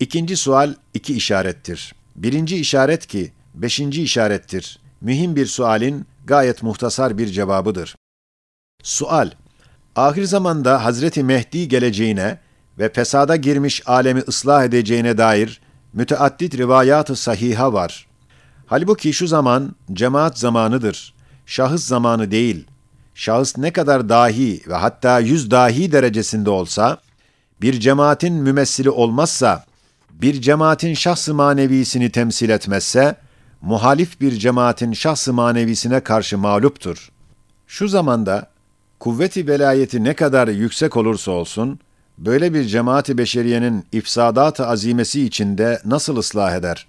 İkinci sual iki işarettir. Birinci işaret ki beşinci işarettir. Mühim bir sualin gayet muhtasar bir cevabıdır. Sual Ahir zamanda Hazreti Mehdi geleceğine ve fesada girmiş alemi ıslah edeceğine dair müteaddit rivayat-ı sahiha var. Halbuki şu zaman cemaat zamanıdır. Şahıs zamanı değil. Şahıs ne kadar dahi ve hatta yüz dahi derecesinde olsa, bir cemaatin mümessili olmazsa, bir cemaatin şahs-ı manevisini temsil etmezse, muhalif bir cemaatin şahs-ı manevisine karşı mağluptur. Şu zamanda kuvveti velayeti ne kadar yüksek olursa olsun, böyle bir cemaati beşeriyenin ifsadat-ı azimesi içinde nasıl ıslah eder?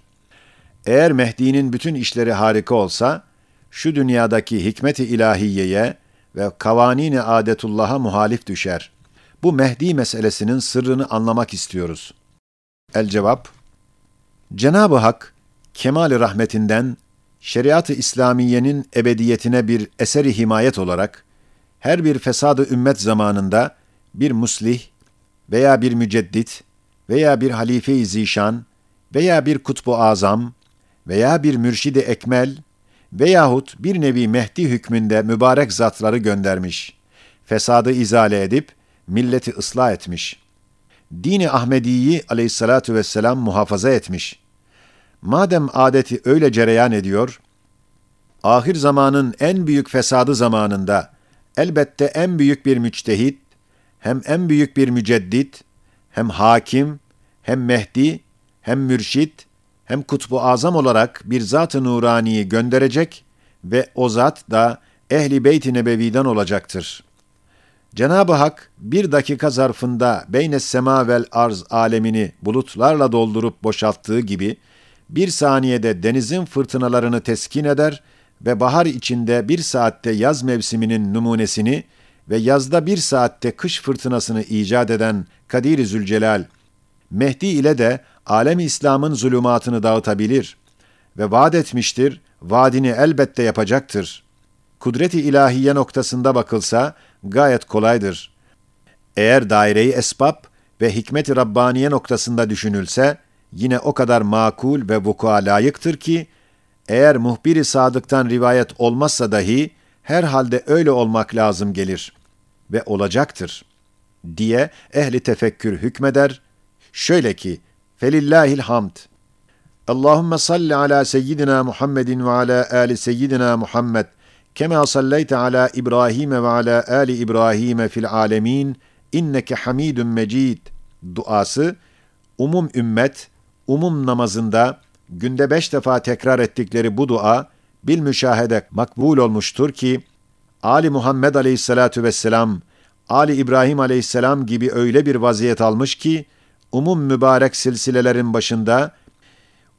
Eğer Mehdi'nin bütün işleri harika olsa, şu dünyadaki hikmet-i ilahiyeye ve kavanini adetullah'a muhalif düşer. Bu Mehdi meselesinin sırrını anlamak istiyoruz. El cevap, Cenab-ı Hak, kemal rahmetinden, şeriat-ı İslamiyenin ebediyetine bir eseri himayet olarak, her bir fesadı ümmet zamanında bir muslih veya bir müceddit veya bir halife-i zişan veya bir kutbu azam veya bir mürşidi ekmel veyahut bir nevi Mehdi hükmünde mübarek zatları göndermiş. Fesadı izale edip milleti ıslah etmiş. Dini Ahmedi'yi aleyhissalatu vesselam muhafaza etmiş. Madem adeti öyle cereyan ediyor, ahir zamanın en büyük fesadı zamanında elbette en büyük bir müçtehit, hem en büyük bir müceddit, hem hakim, hem Mehdi, hem mürşit, hem kutbu azam olarak bir zat-ı nuraniyi gönderecek ve o zat da ehli beyt-i nebeviden olacaktır. Cenab-ı Hak bir dakika zarfında beyne sema vel arz alemini bulutlarla doldurup boşalttığı gibi bir saniyede denizin fırtınalarını teskin eder ve bahar içinde bir saatte yaz mevsiminin numunesini ve yazda bir saatte kış fırtınasını icat eden Kadir-i Zülcelal, Mehdi ile de alem İslam'ın zulümatını dağıtabilir ve vaat etmiştir, vaadini elbette yapacaktır. Kudret-i ilahiye noktasında bakılsa gayet kolaydır. Eğer daireyi esbab ve hikmet-i Rabbaniye noktasında düşünülse, yine o kadar makul ve vuku'a layıktır ki, eğer muhbir-i sadıktan rivayet olmazsa dahi, herhalde öyle olmak lazım gelir ve olacaktır diye ehli tefekkür hükmeder. Şöyle ki, felillahil hamd. Allahümme salli ala seyyidina Muhammedin ve ala ali seyyidina Muhammed. Kema salleyte ala İbrahim ve ala ali İbrahim fil alemin. İnneke hamidun mecid. Duası, umum ümmet, umum namazında günde beş defa tekrar ettikleri bu dua, bil müşahede makbul olmuştur ki, Ali Muhammed aleyhissalatu vesselam, Ali İbrahim aleyhisselam gibi öyle bir vaziyet almış ki, umum mübarek silsilelerin başında,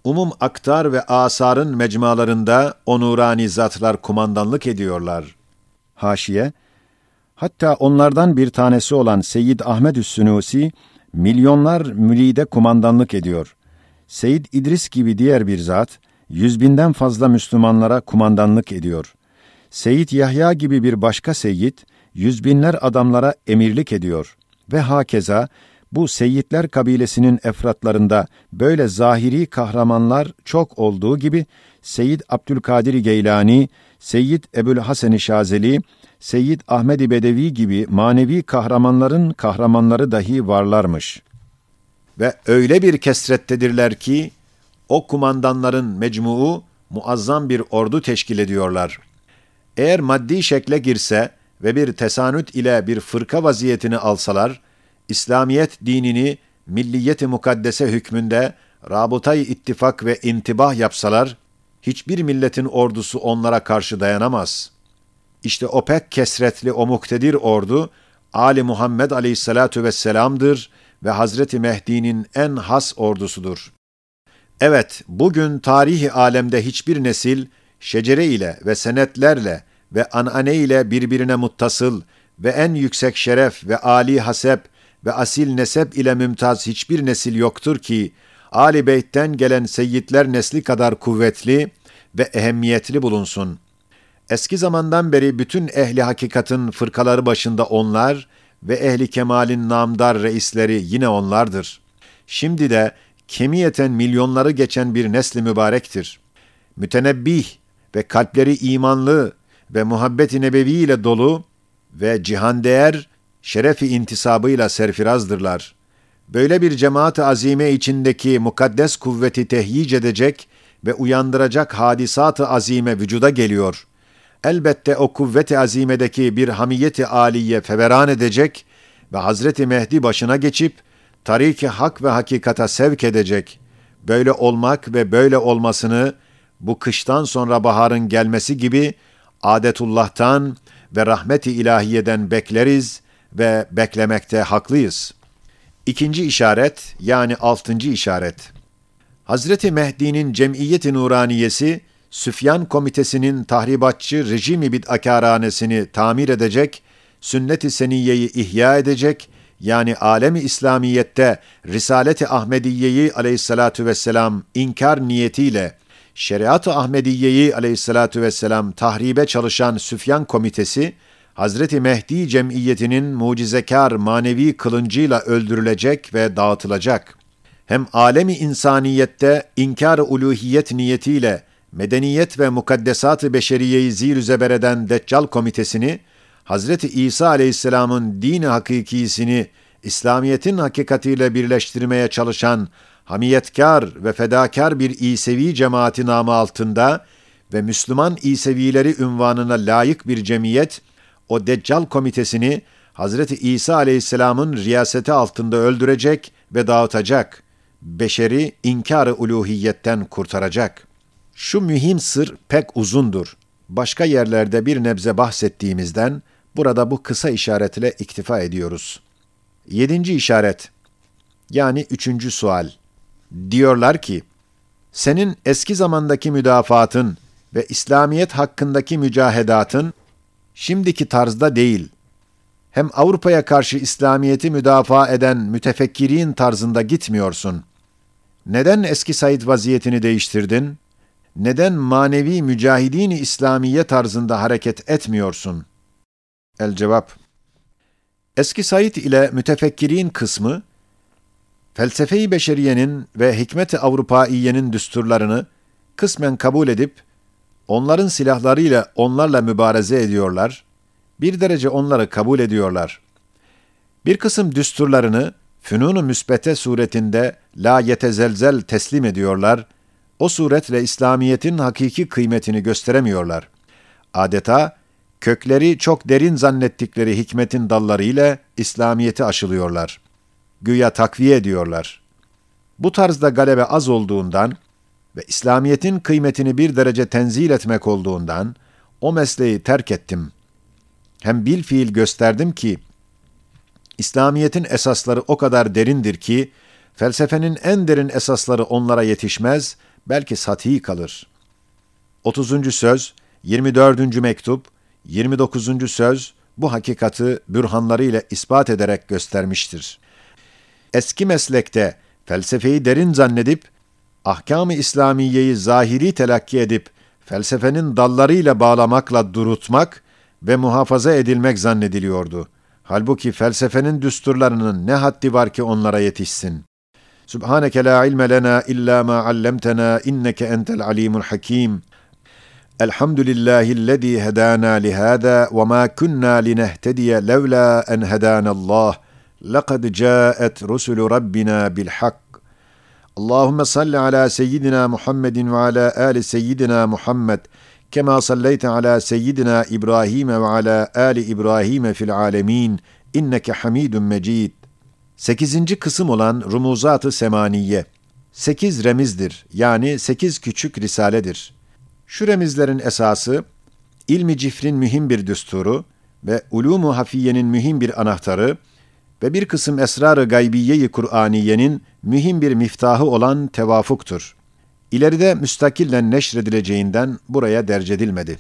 umum aktar ve asarın mecmalarında o nurani zatlar kumandanlık ediyorlar. Haşiye, hatta onlardan bir tanesi olan Seyyid Ahmed Üssünusi, milyonlar müride kumandanlık ediyor. Seyyid İdris gibi diğer bir zat, yüz binden fazla Müslümanlara kumandanlık ediyor. Seyyid Yahya gibi bir başka seyyid, yüz binler adamlara emirlik ediyor. Ve hakeza, bu Seyyidler kabilesinin efratlarında böyle zahiri kahramanlar çok olduğu gibi, Seyyid Abdülkadir Geylani, Seyyid Ebul Hasan-ı Şazeli, Seyyid Ahmed-i Bedevi gibi manevi kahramanların kahramanları dahi varlarmış. Ve öyle bir kesrettedirler ki, o kumandanların mecmuu muazzam bir ordu teşkil ediyorlar. Eğer maddi şekle girse ve bir tesanüt ile bir fırka vaziyetini alsalar, İslamiyet dinini milliyeti mukaddese hükmünde rabıtayı ittifak ve intibah yapsalar, hiçbir milletin ordusu onlara karşı dayanamaz. İşte o pek kesretli o muktedir ordu, Ali Muhammed aleyhissalatu vesselam'dır ve Hazreti Mehdi'nin en has ordusudur. Evet, bugün tarihi alemde hiçbir nesil, şecere ile ve senetlerle ve anane ile birbirine muttasıl ve en yüksek şeref ve âli hasep ve asil nesep ile mümtaz hiçbir nesil yoktur ki, Ali Beyt'ten gelen seyyidler nesli kadar kuvvetli ve ehemmiyetli bulunsun. Eski zamandan beri bütün ehli hakikatin fırkaları başında onlar ve ehli kemalin namdar reisleri yine onlardır. Şimdi de kemiyeten milyonları geçen bir nesli mübarektir. Mütenebbih ve kalpleri imanlı ve muhabbet-i nebevi ile dolu ve cihan değer şerefi intisabıyla serfirazdırlar. Böyle bir cemaat-ı azime içindeki mukaddes kuvveti tehyic edecek ve uyandıracak hadisat-ı azime vücuda geliyor. Elbette o kuvvet-i azimedeki bir hamiyeti aliye feveran edecek ve Hazreti Mehdi başına geçip tariki hak ve hakikata sevk edecek. Böyle olmak ve böyle olmasını bu kıştan sonra baharın gelmesi gibi adetullah'tan ve rahmeti ilahiyeden bekleriz ve beklemekte haklıyız. İkinci işaret yani altıncı işaret. Hazreti Mehdi'nin Cemiyeti Nuraniyesi, Süfyan Komitesi'nin tahribatçı rejimi bid'akâranesini tamir edecek, sünnet-i seniyyeyi ihya edecek, yani alemi İslamiyet'te Risalet-i Ahmediye'yi aleyhissalatu vesselam inkar niyetiyle Şeriat-ı Ahmediye'yi aleyhissalatu vesselam tahribe çalışan Süfyan Komitesi, Hazreti Mehdi cemiyetinin mucizekar manevi kılıncıyla öldürülecek ve dağıtılacak. Hem alemi insaniyette inkar-ı uluhiyet niyetiyle medeniyet ve mukaddesat-ı beşeriyeyi zir zeber eden Deccal Komitesini, Hazreti İsa aleyhisselamın dini hakikisini İslamiyet'in hakikatiyle birleştirmeye çalışan hamiyetkar ve fedakar bir İsevi cemaati namı altında ve Müslüman İsevileri ünvanına layık bir cemiyet, o Deccal komitesini Hazreti İsa aleyhisselamın riyaseti altında öldürecek ve dağıtacak. Beşeri inkar-ı uluhiyetten kurtaracak. Şu mühim sır pek uzundur. Başka yerlerde bir nebze bahsettiğimizden burada bu kısa işaretle iktifa ediyoruz. Yedinci işaret, yani üçüncü sual. Diyorlar ki, senin eski zamandaki müdafaatın ve İslamiyet hakkındaki mücahedatın şimdiki tarzda değil. Hem Avrupa'ya karşı İslamiyet'i müdafaa eden mütefekkirin tarzında gitmiyorsun. Neden eski Said vaziyetini değiştirdin? Neden manevi mücahidini İslamiye tarzında hareket etmiyorsun? El cevap Eski Said ile mütefekkirin kısmı, felsefe-i beşeriyenin ve hikmet-i Avrupaiyenin düsturlarını kısmen kabul edip, onların silahlarıyla onlarla mübareze ediyorlar, bir derece onları kabul ediyorlar. Bir kısım düsturlarını fünun-u müsbete suretinde la yetezelzel teslim ediyorlar, o suretle İslamiyet'in hakiki kıymetini gösteremiyorlar. Adeta kökleri çok derin zannettikleri hikmetin dalları ile İslamiyet'i aşılıyorlar. Güya takviye ediyorlar. Bu tarzda galebe az olduğundan ve İslamiyet'in kıymetini bir derece tenzil etmek olduğundan o mesleği terk ettim. Hem bil fiil gösterdim ki, İslamiyet'in esasları o kadar derindir ki, felsefenin en derin esasları onlara yetişmez, belki sati kalır. 30. söz, 24. mektup, 29. söz bu hakikati bürhanlarıyla ispat ederek göstermiştir. Eski meslekte felsefeyi derin zannedip, ahkam-ı İslamiyeyi zahiri telakki edip, felsefenin dallarıyla bağlamakla durutmak ve muhafaza edilmek zannediliyordu. Halbuki felsefenin düsturlarının ne haddi var ki onlara yetişsin. Subhaneke la ilme lena illa ma allamtena inneke entel alimul hakim. Elhamdülillahi'llezî hedâna lihâdâ ve mâ kunnâ linehtediye levlâ en hedânallâh. لقد جاءت رسل ربنا بالحق Allahümme salli ala seyyidina Muhammedin ve ala ali seyyidina Muhammed kema salleyte ala seyyidina İbrahim ve ala ali İbrahim fil alemin inneke hamidun mecid. 8. kısım olan Rumuzat-ı Semaniye. 8 remizdir yani 8 küçük risaledir. Şu remizlerin esası ilmi cifrin mühim bir düsturu ve ulumu hafiyenin mühim bir anahtarı ve bir kısım esrar-ı gaybiye-i Kur'aniyenin mühim bir miftahı olan tevafuktur. İleride müstakillen neşredileceğinden buraya derc edilmedi.